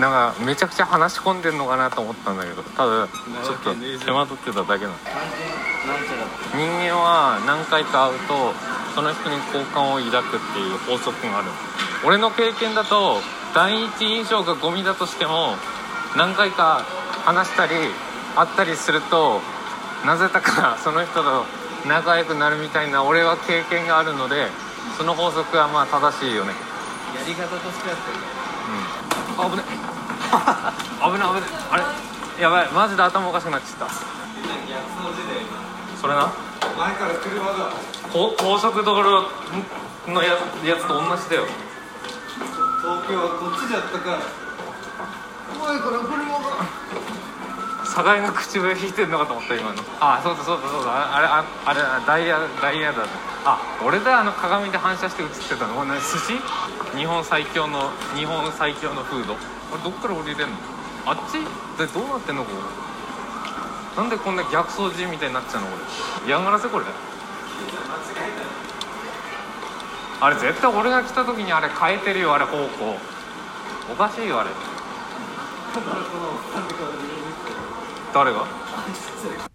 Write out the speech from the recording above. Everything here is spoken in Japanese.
なんかめちゃくちゃ話し込んでんのかなと思ったんだけどただちょっと手間取ってただけなの人間は何回か会うとその人に好感を抱くっていう法則がある。俺の経験だと第一印象がゴミだとしても何回か話したり会ったりするとなぜだかその人と仲良くなるみたいな俺は経験があるのでその法則はまあ正しいよね。やり方としてはうんあ危ね。危ない危ないあれやばい。マジで頭おかしくなっちゃった。それな？前から車が。こ高速道路のややつと同じだよ。東京はこっちだったから。前から車が酒井が口笛弾いてんのかと思った今の。あそうだそうだそうだ。あれああれダイヤダイヤだね。あ俺だあの鏡で反射して映ってたのこれ何寿司？日本最強の日本最強のフード。あれどっから降りれんの？あっち？でどうなってんのここ？なんでこんな逆走人みたいになっちゃうのこれ？嫌がらせこれ？あれ絶対俺が来た時にあれ変えてるよあれ方向。おかしいよあれ。誰が？